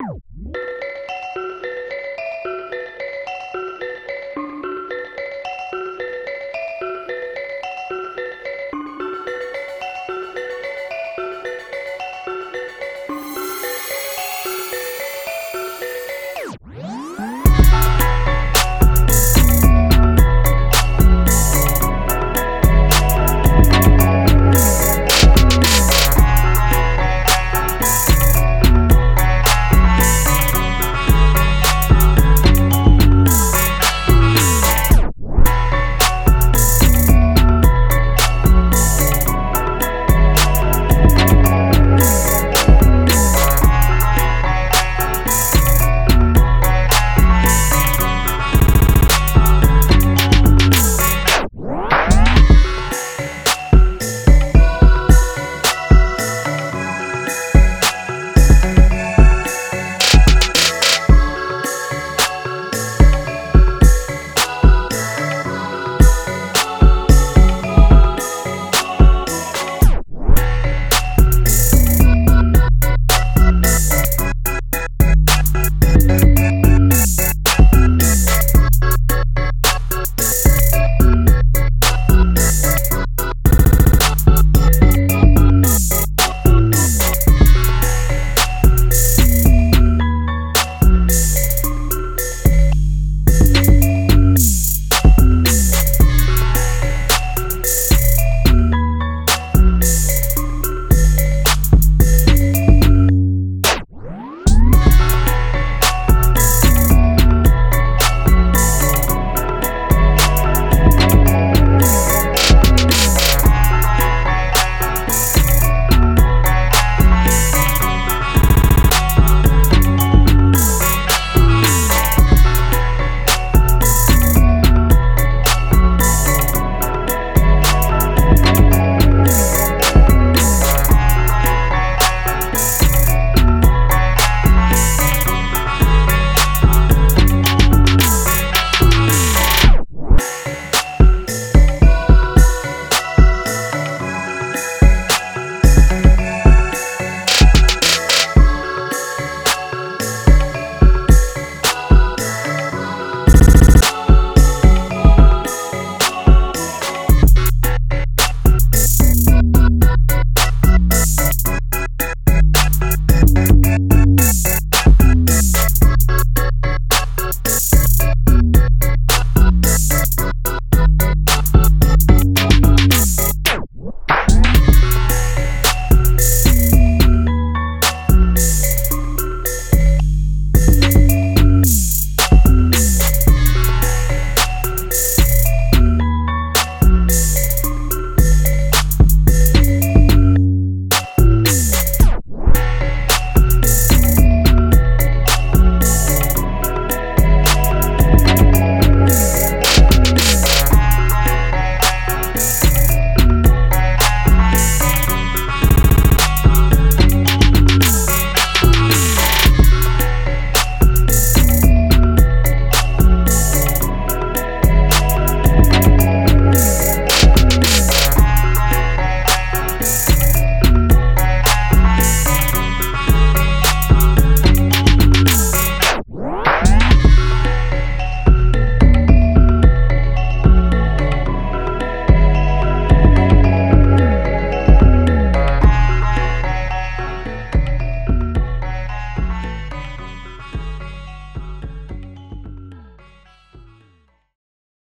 you